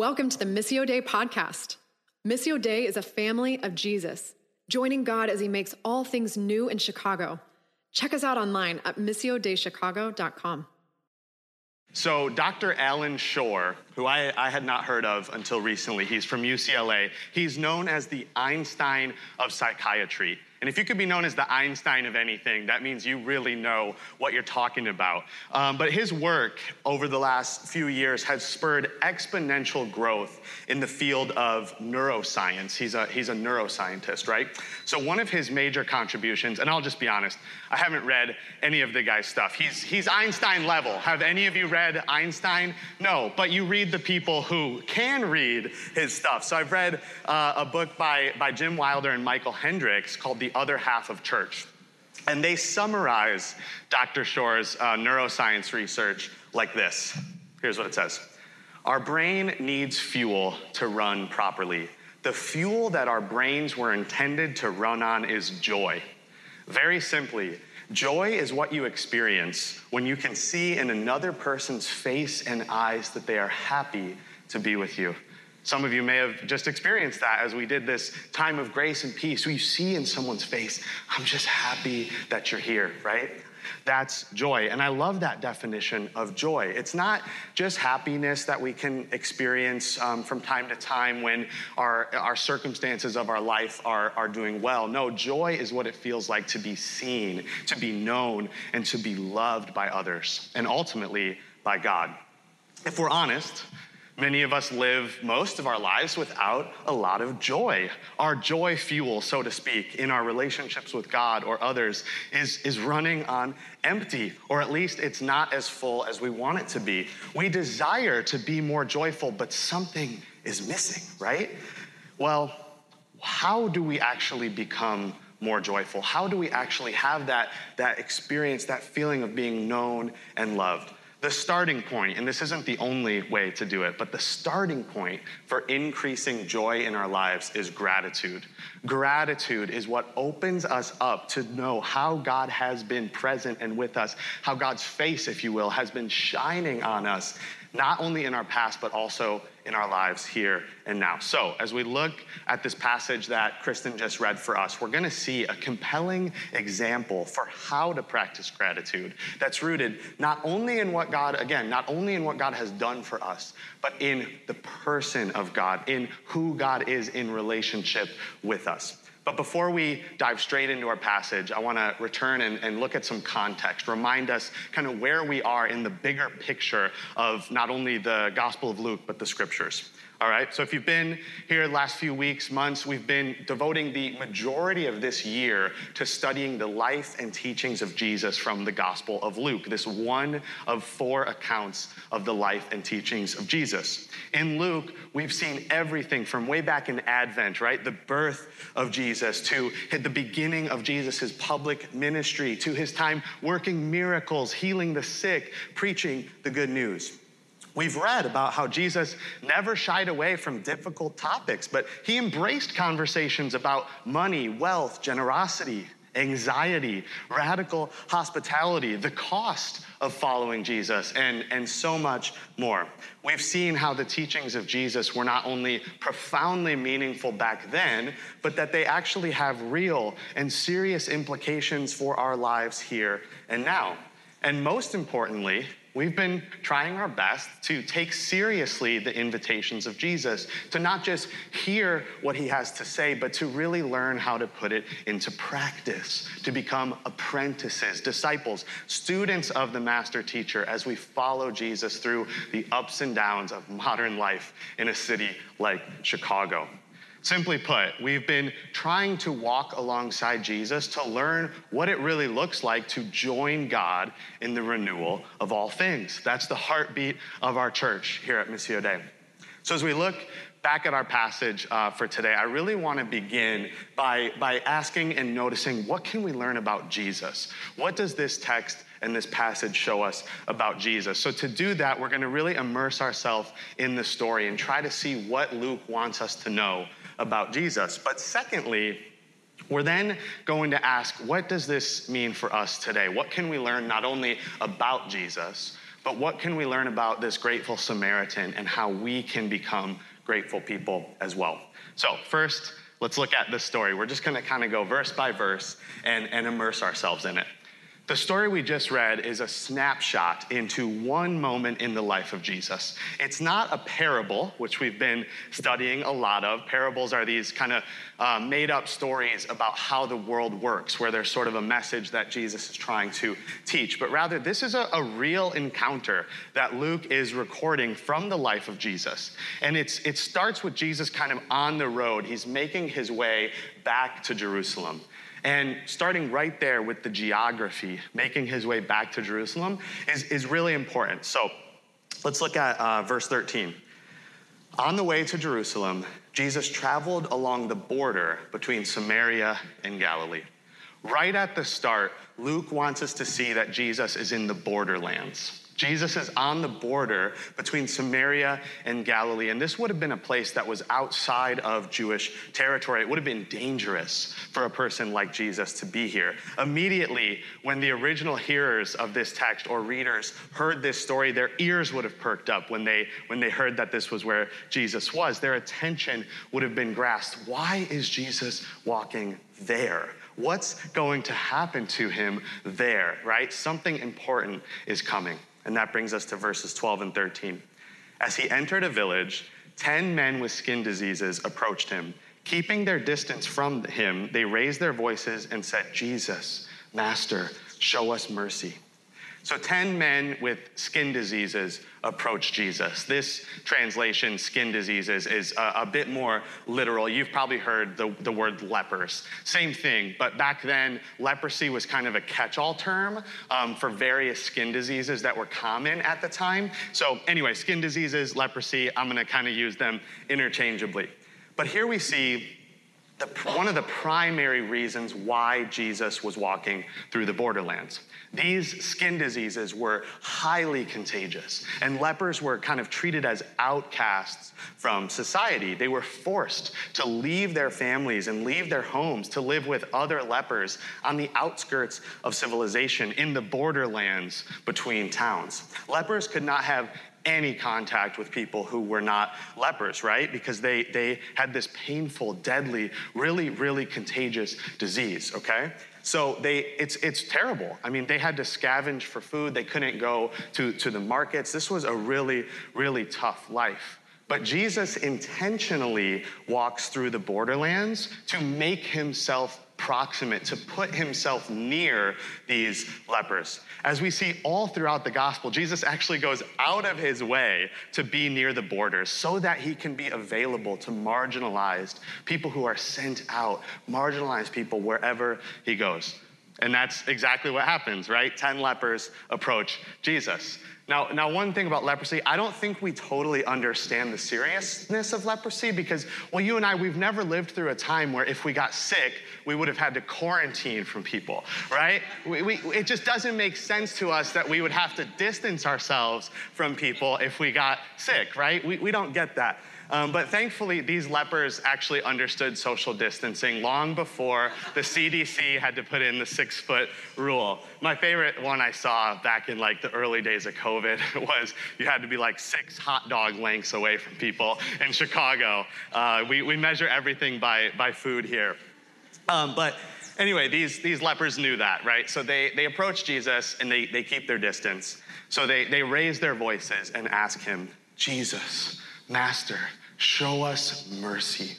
Welcome to the Missio Dei podcast. Missio Dei is a family of Jesus, joining God as he makes all things new in Chicago. Check us out online at missiodeichicago.com. So, Dr. Allan Schore, who I, I, had not heard of until recently, he's from UCLA. He's known as the Einstein of psychiatry. And if you could be known as the Einstein of anything, that means you really know what you're talking about. Um, but his work over the last few years has spurred exponential growth in the field of neuroscience. He's a, he's a neuroscientist, right? So, one of his major contributions, and I'll just be honest, I haven't read any of the guy's stuff. He's, he's Einstein level. Have any of you read Einstein? No, but you read the people who can read his stuff. So, I've read uh, a book by, by Jim Wilder and Michael Hendricks called The other half of church. And they summarize Dr. Schore's uh, neuroscience research like this. Here's what it says Our brain needs fuel to run properly. The fuel that our brains were intended to run on is joy. Very simply, joy is what you experience when you can see in another person's face and eyes that they are happy to be with you. Some of you may have just experienced that as we did this time of grace and peace. We see in someone's face, I'm just happy that you're here, right? That's joy. And I love that definition of joy. It's not just happiness that we can experience um, from time to time when our, our circumstances of our life are, are doing well. No, joy is what it feels like to be seen, to be known, and to be loved by others, and ultimately by God. If we're honest, Many of us live most of our lives without a lot of joy. Our joy fuel, so to speak, in our relationships with God or others is, is running on empty, or at least it's not as full as we want it to be. We desire to be more joyful, but something is missing, right? Well, how do we actually become more joyful? How do we actually have that, that experience, that feeling of being known and loved? The starting point, and this isn't the only way to do it, but the starting point for increasing joy in our lives is gratitude. Gratitude is what opens us up to know how God has been present and with us, how God's face, if you will, has been shining on us, not only in our past, but also in our lives here and now. So, as we look at this passage that Kristen just read for us, we're to see a compelling example for how to practice gratitude that's rooted not only in what God, again, not only in what God has done for us, but in the person of God, in who God is in relationship with us. But before we dive straight into our passage, I want to return and, and, look at some context, remind us kind of where we are in the bigger picture of not only the Gospel of Luke, but the scriptures. All right, so if you've been here the last few weeks, months, we've been devoting the majority of this year to studying the life and teachings of Jesus from the Gospel of Luke, this one of four accounts of the life and teachings of Jesus. In Luke, we've seen everything from way back in Advent, right? The birth of Jesus to the beginning of Jesus' public ministry to his time working miracles, healing the sick, preaching the good news. We've read about how Jesus never shied away from difficult topics, but he embraced conversations about money, wealth, generosity, anxiety, radical hospitality, the cost of following Jesus, and, and so much more. We've seen how the teachings of Jesus were not only profoundly meaningful back then, but that they actually have real and serious implications for our lives here and now. And most importantly, We've been trying our best to take seriously the invitations of Jesus, to not just hear what he has to say, but to really learn how to put it into practice, to become apprentices, disciples, students of the master teacher as we follow Jesus through the ups and downs of modern life in a city like Chicago. Simply put, we've been trying to walk alongside Jesus to learn what it really looks like to join God in the renewal of all things. That's the heartbeat of our church here at Missio Dei. So as we look back at our passage uh, for today, I really want to begin by, by asking and noticing what can we learn about Jesus? What does this text and this passage show us about Jesus? So to do that, we're going to really immerse ourselves in the story and try to see what Luke wants us to know about Jesus. But secondly, we're then going to ask, what does this mean for us today? What can we learn not only about Jesus, But what can we learn about this grateful Samaritan and how we can become grateful people as well? So, first, let's look at this story. We're just gonna kind of go verse by verse and, and immerse ourselves in it. The story we just read is a snapshot into one moment in the life of Jesus. It's not a parable, which we've been studying a lot of. Parables are these kind of uh, made up stories about how the world works, where there's sort of a message that Jesus is trying to teach. But rather, this is a, a real encounter that Luke is recording from the life of Jesus. And it's, it starts with Jesus kind of on the road. He's making his way back to Jerusalem. And starting right there with the geography, making his way back to Jerusalem is, is really important. So let's look at uh, verse 13. On the way to Jerusalem, Jesus traveled along the border between Samaria and Galilee. Right at the start, Luke wants us to see that Jesus is in the borderlands. Jesus is on the border between Samaria and Galilee, and this would have been a place that was outside of Jewish territory. It would have been dangerous for a person like Jesus to be here. Immediately, when the original hearers of this text or readers heard this story, their ears would have perked up when they, when they heard that this was where Jesus was. Their attention would have been grasped. Why is Jesus walking there? What's going to happen to him there, right? Something important is coming. And that brings us to verses 12 and 13. As he entered a village, 10 men with skin diseases approached him. Keeping their distance from him, they raised their voices and said, Jesus, Master, show us mercy. So, 10 men with skin diseases approach Jesus. This translation, skin diseases, is a, a, bit more literal. You've probably heard the, the word lepers. Same thing, but back then, leprosy was kind of a catch all term um, for various skin diseases that were common at the time. So, anyway, skin diseases, leprosy, I'm gonna kind of use them interchangeably. But here we see the, one of the primary reasons why Jesus was walking through the borderlands. These skin diseases were highly contagious, and lepers were kind of treated as outcasts from society. They were forced to leave their families and leave their homes to live with other lepers on the outskirts of civilization in the borderlands between towns. Lepers could not have any contact with people who were not lepers, right? Because they, they had this painful, deadly, really, really contagious disease, okay? So they, it's, it's terrible. I mean, they had to scavenge for food. They couldn't go to, to the markets. This was a really, really tough life. But Jesus intentionally walks through the borderlands to make himself proximate, to put himself near these lepers. As we see all throughout the gospel, Jesus actually goes out of his way to be near the borders so that he can be available to marginalized people who are sent out, marginalized people wherever he goes. And that's exactly what happens, right? 10 lepers approach Jesus. Now, now, one thing about leprosy, I don't think we totally understand the seriousness of leprosy because, well, you and I, we've never lived through a time where if we got sick, we would have had to quarantine from people, right? We, we, it just doesn't make sense to us that we would have to distance ourselves from people if we got sick, right? We, we don't get that. Um, but thankfully, these lepers actually understood social distancing long before the CDC had to put in the six foot rule. My favorite one I saw back in like the early days of COVID was you had to be like six hot dog lengths away from people in Chicago. Uh, we, we measure everything by, by food here. Um, but anyway, these, these lepers knew that, right? So they, they approach Jesus and they, they keep their distance. So they, they raise their voices and ask him, Jesus, Master, show us mercy.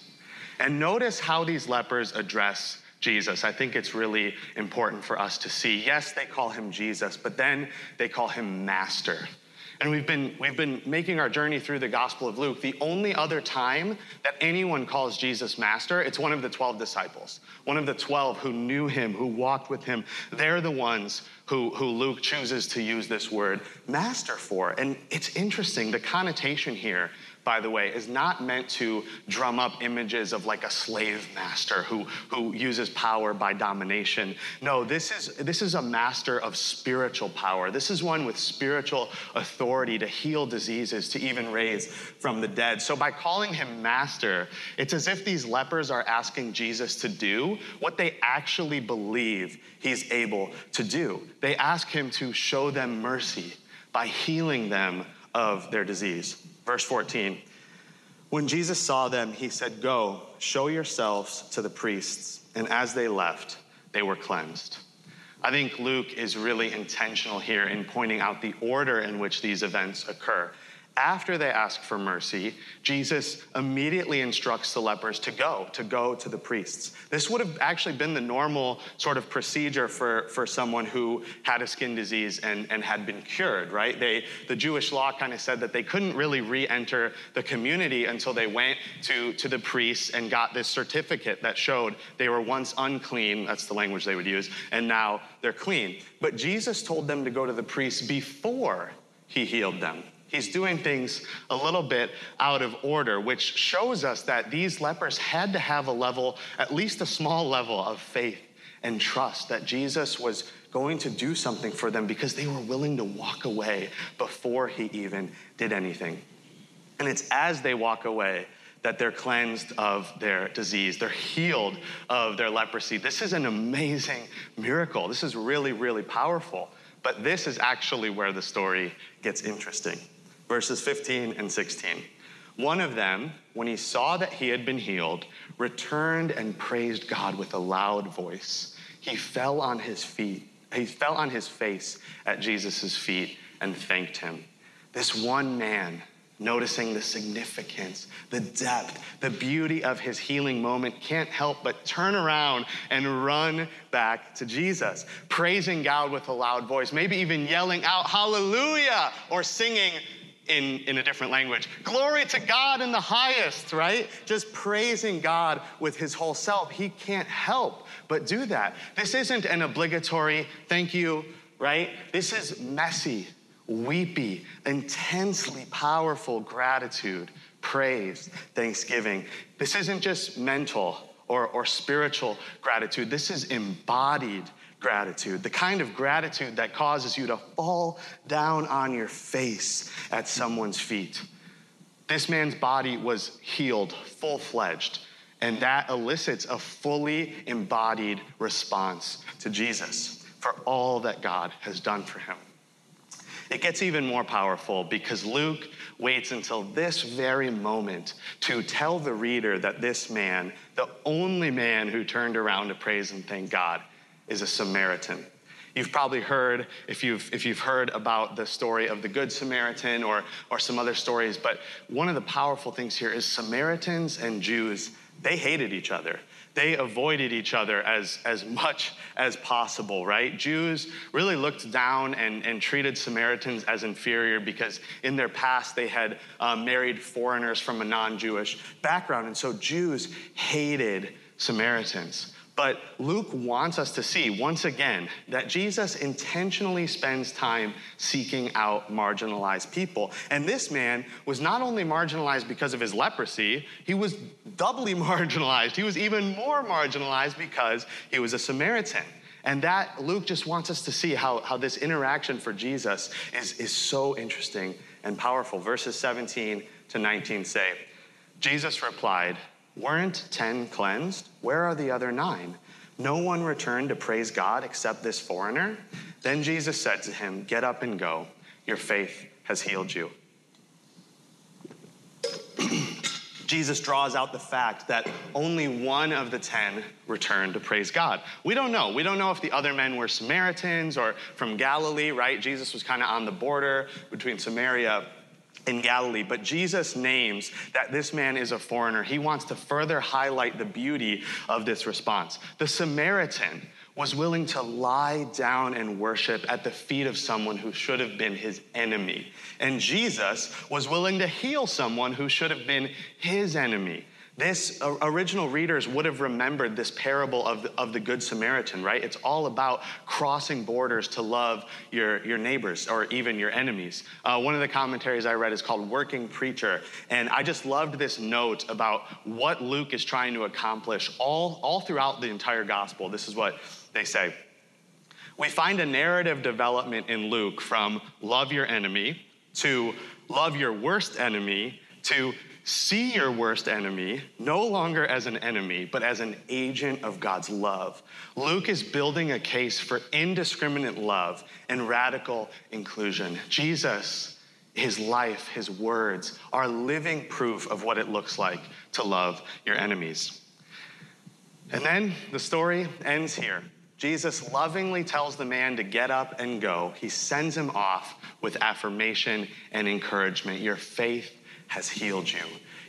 And notice how these lepers address Jesus. I think it's really important for us to see. Yes, they call him Jesus, but then they call him Master. And we've been, we've been making our journey through the Gospel of Luke. The only other time that anyone calls Jesus Master, it's one of the 12 disciples, one of the 12 who knew him, who walked with him. They're the ones who, who Luke chooses to use this word Master for. And it's interesting, the connotation here by the way, is not meant to drum up images of like a slave master who, who uses power by domination. No, this is, this is a master of spiritual power. This is one with spiritual authority to heal diseases, to even raise from the dead. So by calling him master, it's as if these lepers are asking Jesus to do what they actually believe he's able to do. They ask him to show them mercy by healing them of their disease. Verse 14 When Jesus saw them, he said, Go, show yourselves to the priests. And as they left, they were cleansed. I think Luke is really intentional here in pointing out the order in which these events occur. After they ask for mercy, Jesus immediately instructs the lepers to go, to go to the priests. This would have actually been the normal sort of procedure for, for someone who had a skin disease and, and had been cured, right? They, the Jewish law kind of said that they couldn't really re enter the community until they went to, to the priests and got this certificate that showed they were once unclean, that's the language they would use, and now they're clean. But Jesus told them to go to the priests before he healed them. He's doing things a little bit out of order, which shows us that these lepers had to have a level, at least a small level of faith and trust that Jesus was going to do something for them because they were willing to walk away before he even did anything. And it's as they walk away that they're cleansed of their disease. They're healed of their leprosy. This is an amazing miracle. This is really, really powerful. But this is actually where the story gets interesting verses 15 and 16. One of them, when he saw that he had been healed, returned and praised God with a loud voice. He fell on his feet. He fell on his face at Jesus' feet and thanked him. This one man, noticing the significance, the depth, the beauty of his healing moment, can't help but turn around and run back to Jesus, praising God with a loud voice, maybe even yelling out, Hallelujah, or singing, in, in a different language. Glory to God in the highest, right? Just praising God with his whole self. He can't help but do that. This isn't an obligatory thank you, right? This is messy, weepy, intensely powerful gratitude, praise, thanksgiving. This isn't just mental or, or spiritual gratitude, this is embodied gratitude, the kind of gratitude that causes you to fall down on your face at someone's feet. This man's body was healed, full fledged, and that elicits a fully embodied response to Jesus for all that God has done for him. It gets even more powerful because Luke waits until this very moment to tell the reader that this man, the only man who turned around to praise and thank God, is a Samaritan. You've probably heard, if you've, if you've heard about the story of the Good Samaritan or, or some other stories, but one of the powerful things here is Samaritans and Jews, they hated each other. They avoided each other as, as much as possible, right? Jews really looked down and, and treated Samaritans as inferior because in their past they had uh, married foreigners from a non Jewish background. And so Jews hated Samaritans. But Luke wants us to see once again that Jesus intentionally spends time seeking out marginalized people. And this man was not only marginalized because of his leprosy, he was doubly marginalized. He was even more marginalized because he was a Samaritan. And that Luke just wants us to see how, how this interaction for Jesus is, is so interesting and powerful. Verses 17 to 19 say, Jesus replied, Weren't 10 cleansed? Where are the other nine? No one returned to praise God except this foreigner. Then Jesus said to him, Get up and go. Your faith has healed you. Jesus draws out the fact that only one of the ten returned to praise God. We don't know. We don't know if the other men were Samaritans or from Galilee, right? Jesus was kind of on the border between Samaria in Galilee, but Jesus names that this man is a foreigner. He wants to further highlight the beauty of this response. The Samaritan was willing to lie down and worship at the feet of someone who should have been his enemy. And Jesus was willing to heal someone who should have been his enemy. This uh, original readers would have remembered this parable of the, of the Good Samaritan, right? It's all about crossing borders to love your, your neighbors or even your enemies. Uh, one of the commentaries I read is called Working Preacher. And I just loved this note about what Luke is trying to accomplish all, all throughout the entire gospel. This is what they say. We find a narrative development in Luke from love your enemy to love your worst enemy to see your worst enemy no longer as an enemy, but as an agent of God's love. Luke is building a case for indiscriminate love and radical inclusion. Jesus, his life, his words are living proof of what it looks like to love your enemies. And then the story ends here. Jesus lovingly tells the man to get up and go. He sends him off with affirmation and encouragement. Your faith has healed you.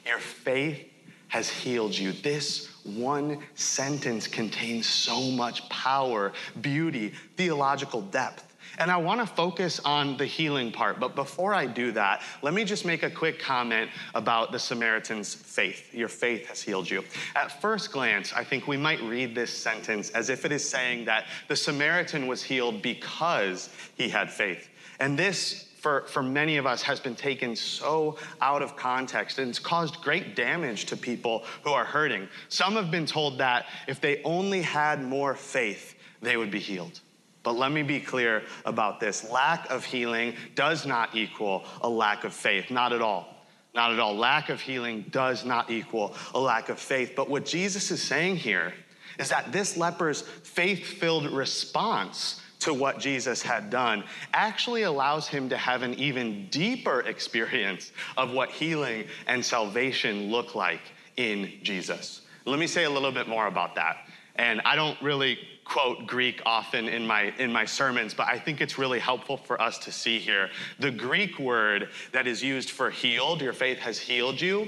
Your faith has healed you. This one sentence contains so much power, beauty, theological depth. And I want to focus on the healing part. But before I do that, let me just make a quick comment about the Samaritan's faith. Your faith has healed you. At first glance, I think we might read this sentence as if it is saying that the Samaritan was healed because he had faith. And this for, for many of us has been taken so out of context and it's caused great damage to people who are hurting. Some have been told that if they only had more faith, they would be healed. But let me be clear about this lack of healing does not equal a lack of faith, not at all. Not at all. Lack of healing does not equal a lack of faith. But what Jesus is saying here is that this leper's faith filled response to what Jesus had done actually allows him to have an even deeper experience of what healing and salvation look like in Jesus. Let me say a little bit more about that. And I don't really quote Greek often in my, in my sermons, but I think it's really helpful for us to see here. The Greek word that is used for healed, your faith has healed you,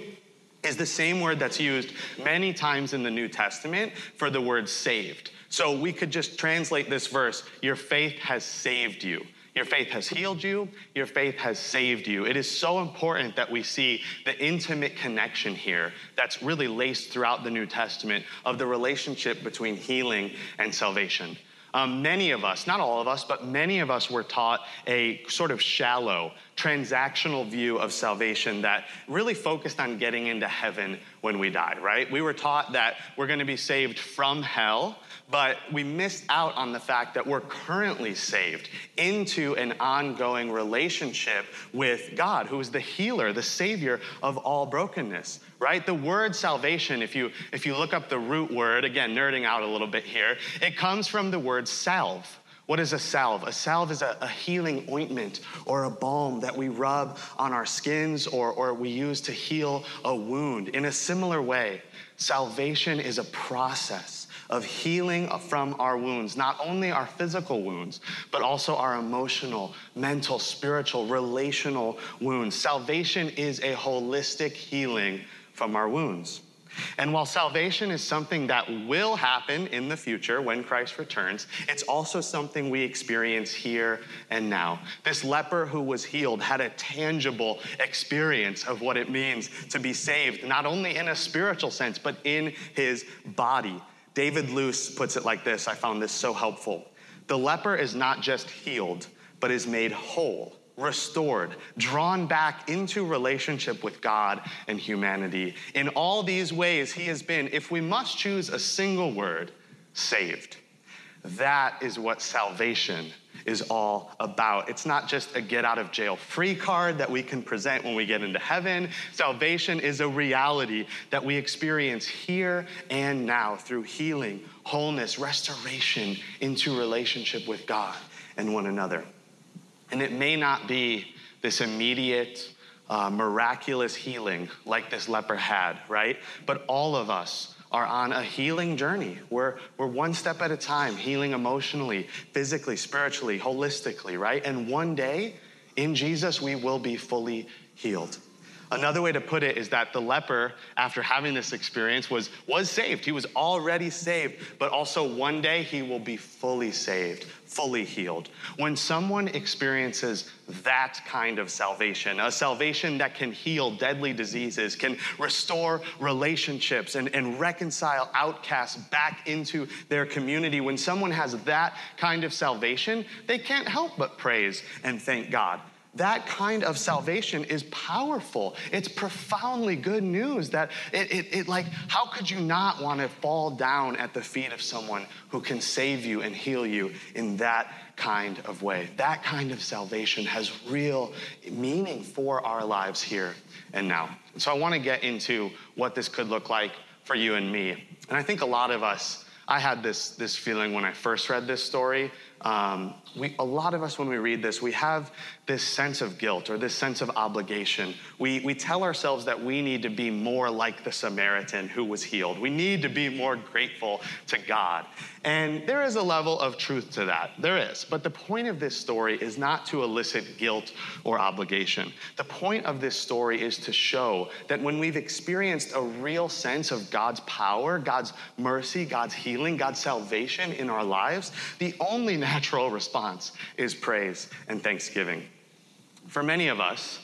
is the same word that's used many times in the New Testament for the word saved. So we could just translate this verse your faith has saved you. Your faith has healed you. Your faith has saved you. It is so important that we see the intimate connection here that's really laced throughout the New Testament of the relationship between healing and salvation. Um, many of us, not all of us, but many of us were taught a sort of shallow, transactional view of salvation that really focused on getting into heaven when we died, right? We were taught that we're going to be saved from hell but we miss out on the fact that we're currently saved into an ongoing relationship with God, who is the healer, the savior of all brokenness, right? The word salvation, if you, if you look up the root word, again, nerding out a little bit here, it comes from the word salve. What is a salve? A salve is a, a, healing ointment or a balm that we rub on our skins or, or we use to heal a wound. In a similar way, salvation is a process of healing from our wounds, not only our physical wounds, but also our emotional, mental, spiritual, relational wounds. Salvation is a holistic healing from our wounds. And while salvation is something that will happen in the future when Christ returns, it's also something we experience here and now. This leper who was healed had a tangible experience of what it means to be saved, not only in a spiritual sense, but in his body. David Lose puts it like this I found this so helpful. The leper is not just healed, but is made whole, restored, drawn back into relationship with God and humanity. In all these ways, he has been, if we must choose a single word, saved. That is what salvation is all about. It's not just a get out of jail free card that we can present when we get into heaven. Salvation is a reality that we experience here and now through healing, wholeness, restoration into relationship with God and one another. And it may not be this immediate, uh, miraculous healing like this leper had, right? But all of us are on a healing journey. We're, we're one step at a time, healing emotionally, physically, spiritually, holistically, right? And one day in Jesus, we will be fully healed. Another way to put it is that the leper, after having this experience, was, was saved. He was already saved, but also one day he will be fully saved, fully healed. When someone experiences that kind of salvation, a salvation that can heal deadly diseases, can restore relationships and, and reconcile outcasts back into their community, when someone has that kind of salvation, they can't help but praise and thank God that kind of salvation is powerful. It's profoundly good news that it, it, it, like, how could you not want to fall down at the feet of someone who can save you and heal you in that kind of way? That kind of salvation has real meaning for our lives here and now. And so I want to get into what this could look like for you and me. And I think a lot of us, I had this, this feeling when I first read this story um, we, a lot of us, when we read this, we have this sense of guilt or this sense of obligation. We, we tell ourselves that we need to be more like the Samaritan who was healed. We need to be more grateful to God. And there is a level of truth to that. There is. But the point of this story is not to elicit guilt or obligation. The point of this story is to show that when we've experienced a real sense of God's power, God's mercy, God's healing, God's salvation in our lives, the only natural response is praise and thanksgiving. For many of us,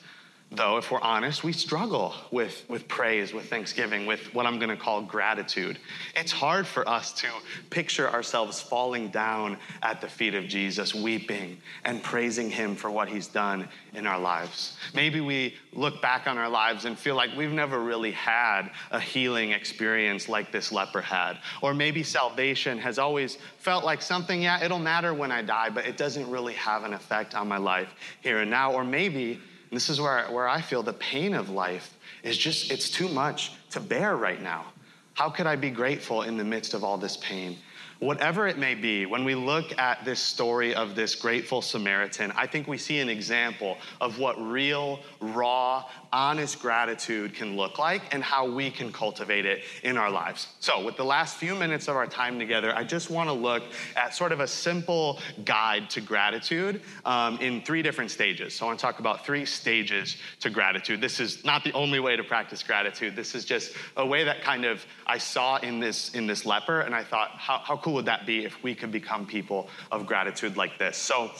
though, if we're honest, we struggle with, with praise, with thanksgiving, with what I'm gonna call gratitude. It's hard for us to picture ourselves falling down at the feet of Jesus, weeping and praising Him for what He's done in our lives. Maybe we look back on our lives and feel like we've never really had a healing experience like this leper had. Or maybe salvation has always felt like something, yeah, it'll matter when I die, but it doesn't really have an effect on my life here and now. Or maybe this is where, where I feel the pain of life is just, it's too much to bear right now. How could I be grateful in the midst of all this pain? Whatever it may be, when we look at this story of this grateful Samaritan, I think we see an example of what real, raw, honest gratitude can look like and how we can cultivate it in our lives. So, with the last few minutes of our time together, I just want to look at sort of a simple guide to gratitude um, in three different stages. So, I want to talk about three stages to gratitude. This is not the only way to practice gratitude. This is just a way that kind of I saw in this in this leper, and I thought, how, how cool would that be if we could become people of gratitude like this? So,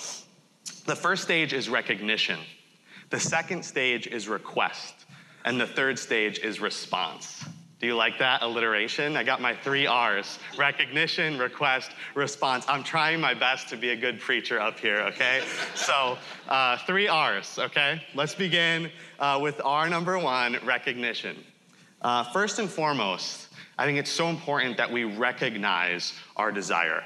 the first stage is recognition. The second stage is request. And the third stage is response. Do you like that alliteration? I got my three R's recognition, request, response. I'm trying my best to be a good preacher up here, okay? so, uh, three R's, okay? Let's begin uh, with R number one recognition. Uh, first and foremost, I think it's so important that we recognize our desire.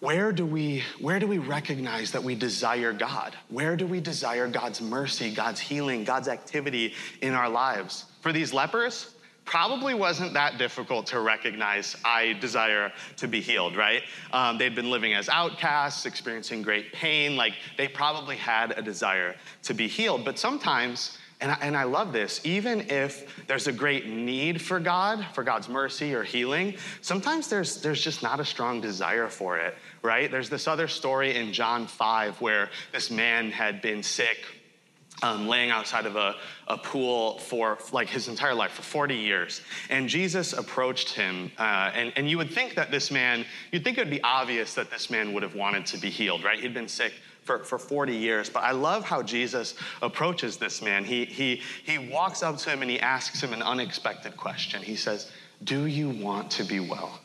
Where do, we, where do we recognize that we desire God? Where do we desire God's mercy, God's healing, God's activity in our lives? For these lepers, probably wasn't that difficult to recognize I desire to be healed, right? Um, they'd been living as outcasts, experiencing great pain. Like they probably had a desire to be healed. But sometimes and I, and I love this. Even if there's a great need for God, for God's mercy or healing, sometimes there's, there's just not a strong desire for it, right? There's this other story in John 5 where this man had been sick um, laying outside of a, a, pool for like his entire life for 40 years and jesus approached him uh, and, and you would think that this man you'd think it would be obvious that this man would have wanted to be healed right he'd been sick for, for 40 years. But I love how Jesus approaches this man. He, he, he walks up to him and he asks him an unexpected question. He says, Do you want to be well?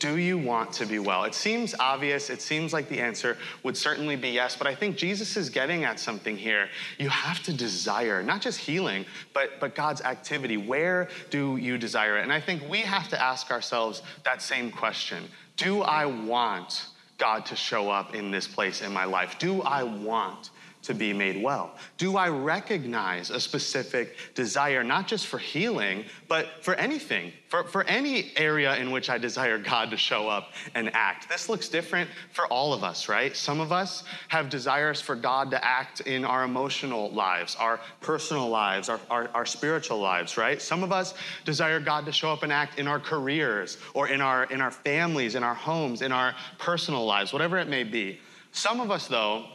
Do you want to be well? It seems obvious. It seems like the answer would certainly be yes, but I think Jesus is getting at something here. You have to desire not just healing, but, but God's activity. Where do you desire it? And I think we have to ask ourselves that same question Do I want God to show up in this place in my life? Do I want to be made well? Do I recognize a specific desire, not just for healing, but for anything, for, for any area in which I desire God to show up and act? This looks different for all of us, right? Some of us have desires for God to act in our emotional lives, our personal lives, our, our, our spiritual lives, right? Some of us desire God to show up and act in our careers or in our, in our families, in our homes, in our personal lives, whatever it may be. Some of us, though,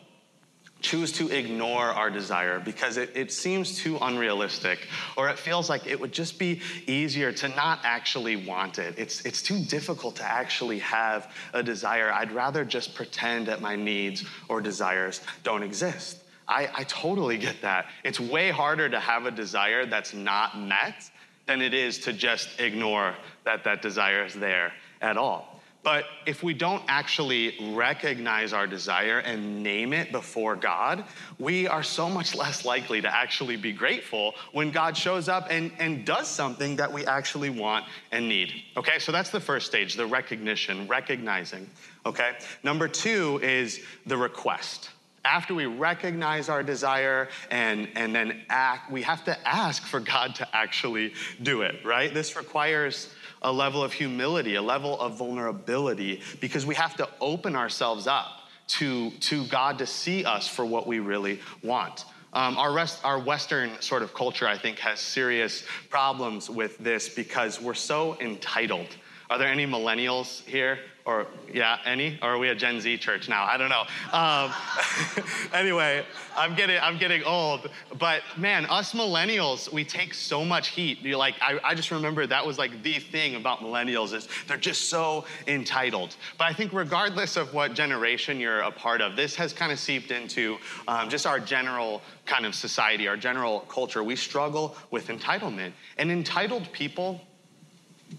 choose to ignore our desire because it, it, seems too unrealistic or it feels like it would just be easier to not actually want it. It's, it's too difficult to actually have a desire. I'd rather just pretend that my needs or desires don't exist. I, I totally get that. It's way harder to have a desire that's not met than it is to just ignore that that desire is there at all. But if we don't actually recognize our desire and name it before God, we are so much less likely to actually be grateful when God shows up and, and does something that we actually want and need. Okay, so that's the first stage, the recognition, recognizing. Okay, number two is the request after we recognize our desire and, and then act, we have to ask for God to actually do it, right? This requires a level of humility, a level of vulnerability, because we have to open ourselves up to, to God to see us for what we really want. Um, our, rest, our Western sort of culture, I think, has serious problems with this because we're so entitled. Are there any millennials here? Or, yeah, any? Or are we a Gen Z church now? I don't know. Um, anyway, I'm getting, I'm getting old. But man, us millennials, we take so much heat. You're like, I, I just remember that was like the thing about millennials is they're just so entitled. But I think regardless of what generation you're a part of, this has kind of seeped into um, just our general kind of society, our general culture. We struggle with entitlement. And entitled people,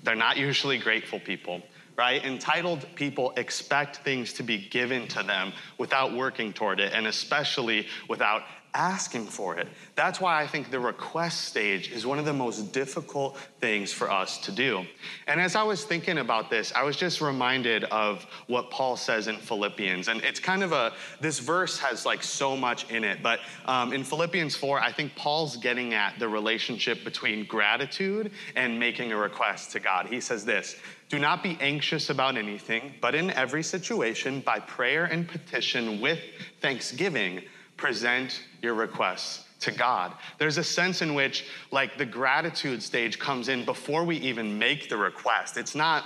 they're not usually grateful people right? Entitled people expect things to be given to them without working toward it, and especially without asking for it. That's why I think the request stage is one of the most difficult things for us to do. And as I was thinking about this, I was just reminded of what Paul says in Philippians. And it's kind of a, this verse has like so much in it, but um, in Philippians 4, I think Paul's getting at the relationship between gratitude and making a request to God. He says this do not be anxious about anything, but in every situation, by prayer and petition with thanksgiving, present your requests to God. There's a sense in which, like, the gratitude stage comes in before we even make the request. It's not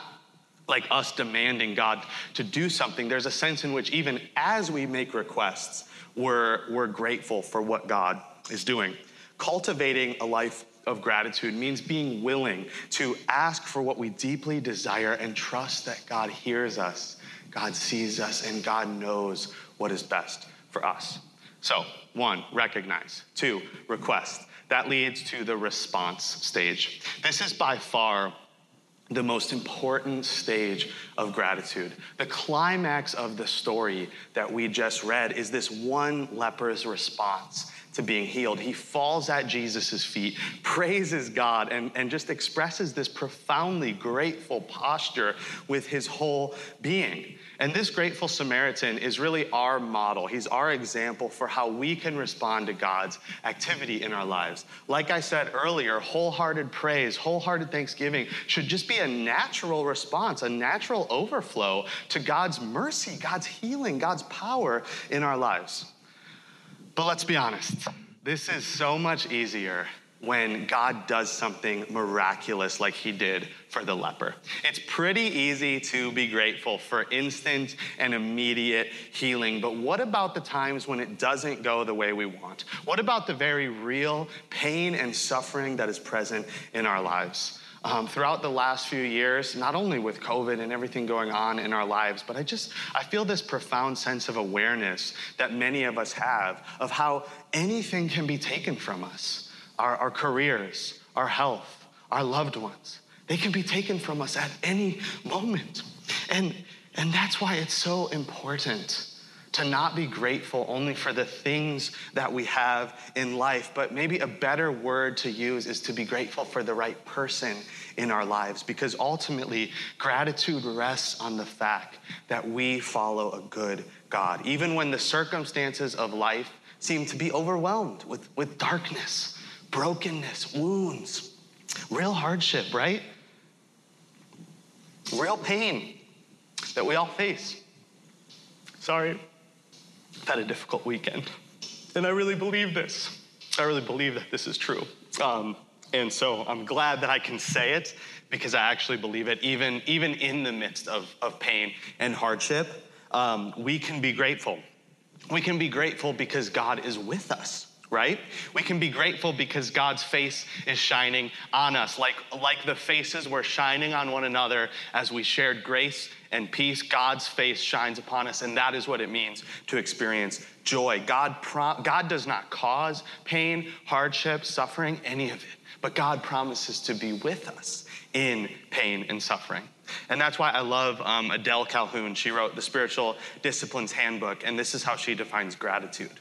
like us demanding God to do something. There's a sense in which, even as we make requests, we're, we're grateful for what God is doing. Cultivating a life of gratitude means being willing to ask for what we deeply desire and trust that God hears us, God sees us, and God knows what is best for us. So, one, recognize. Two, request. That leads to the response stage. This is by far the most important stage of gratitude. The climax of the story that we just read is this one leper's response to being healed. He falls at Jesus' feet, praises God, and, and just expresses this profoundly grateful posture with his whole being. And this grateful Samaritan is really our model. He's our example for how we can respond to God's activity in our lives. Like I said earlier, wholehearted praise, wholehearted thanksgiving should just be a natural response, a natural overflow to God's mercy, God's healing, God's power in our lives. But let's be honest, this is so much easier when God does something miraculous like he did for the leper. It's pretty easy to be grateful for instant and immediate healing, but what about the times when it doesn't go the way we want? What about the very real pain and suffering that is present in our lives? Um, throughout the last few years, not only with COVID and everything going on in our lives, but I just, I feel this profound sense of awareness that many of us have of how anything can be taken from us our, our careers, our health, our loved ones. They can be taken from us at any moment. And, and that's why it's so important to not be grateful only for the things that we have in life, but maybe a better word to use is to be grateful for the right person in our lives, because ultimately, gratitude rests on the fact that we follow a good God, even when the circumstances of life seem to be overwhelmed with, with darkness brokenness, wounds, real hardship, right? Real pain that we all face. Sorry, I've had a difficult weekend. And I really believe this. I really believe that this is true. Um, and so I'm glad that I can say it because I actually believe it, even, even in the midst of, of pain and hardship. Um, we can be grateful. We can be grateful because God is with us right? We can be grateful because God's face is shining on us, like, like the faces were shining on one another as we shared grace and peace. God's face shines upon us, and that is what it means to experience joy. God, God does not cause pain, hardship, suffering, any of it. but God promises to be with us in pain and suffering. And that's why I love um, Adele Calhoun. She wrote the Spiritual Disciplines Handbook, and this is how she defines gratitude.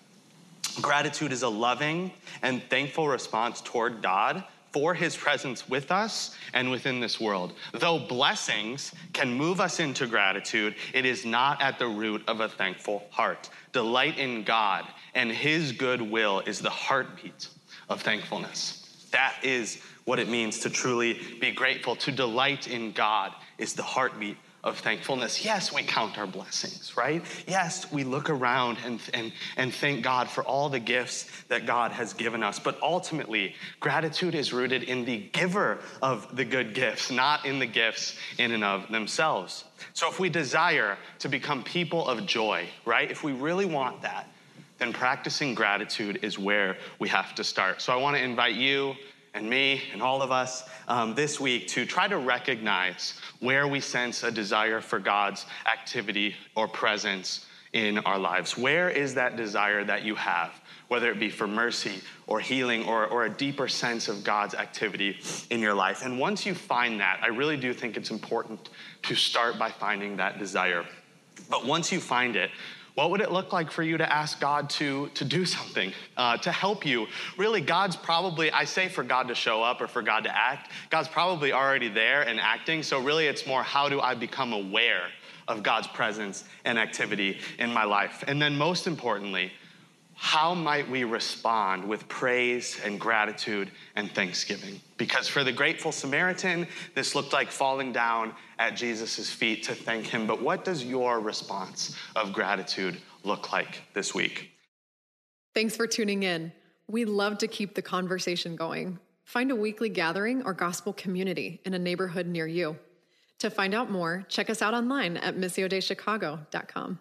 Gratitude is a loving and thankful response toward God for his presence with us and within this world. Though blessings can move us into gratitude, it is not at the root of a thankful heart. Delight in God and his goodwill is the heartbeat of thankfulness. That is what it means to truly be grateful. To delight in God is the heartbeat of thankfulness. Yes, we count our blessings, right? Yes, we look around and, and, and thank God for all the gifts that God has given us. But ultimately, gratitude is rooted in the giver of the good gifts, not in the gifts in and of themselves. So if we desire to become people of joy, right? If we really want that, then practicing gratitude is where we have to start. So I want to invite you and me and all of us um, this week to try to recognize where we sense a desire for God's activity or presence in our lives. Where is that desire that you have, whether it be for mercy or healing or, or a deeper sense of God's activity in your life? And once you find that, I really do think it's important to start by finding that desire. But once you find it, what would it look like for you to ask God to, to do something, uh, to help you? Really, God's probably, I say for God to show up or for God to act, God's probably already there and acting. So, really, it's more how do I become aware of God's presence and activity in my life? And then, most importantly, how might we respond with praise and gratitude and thanksgiving? Because for the grateful Samaritan, this looked like falling down at Jesus' feet to thank him. But what does your response of gratitude look like this week? Thanks for tuning in. We love to keep the conversation going. Find a weekly gathering or gospel community in a neighborhood near you. To find out more, check us out online at missiodeichicago.com.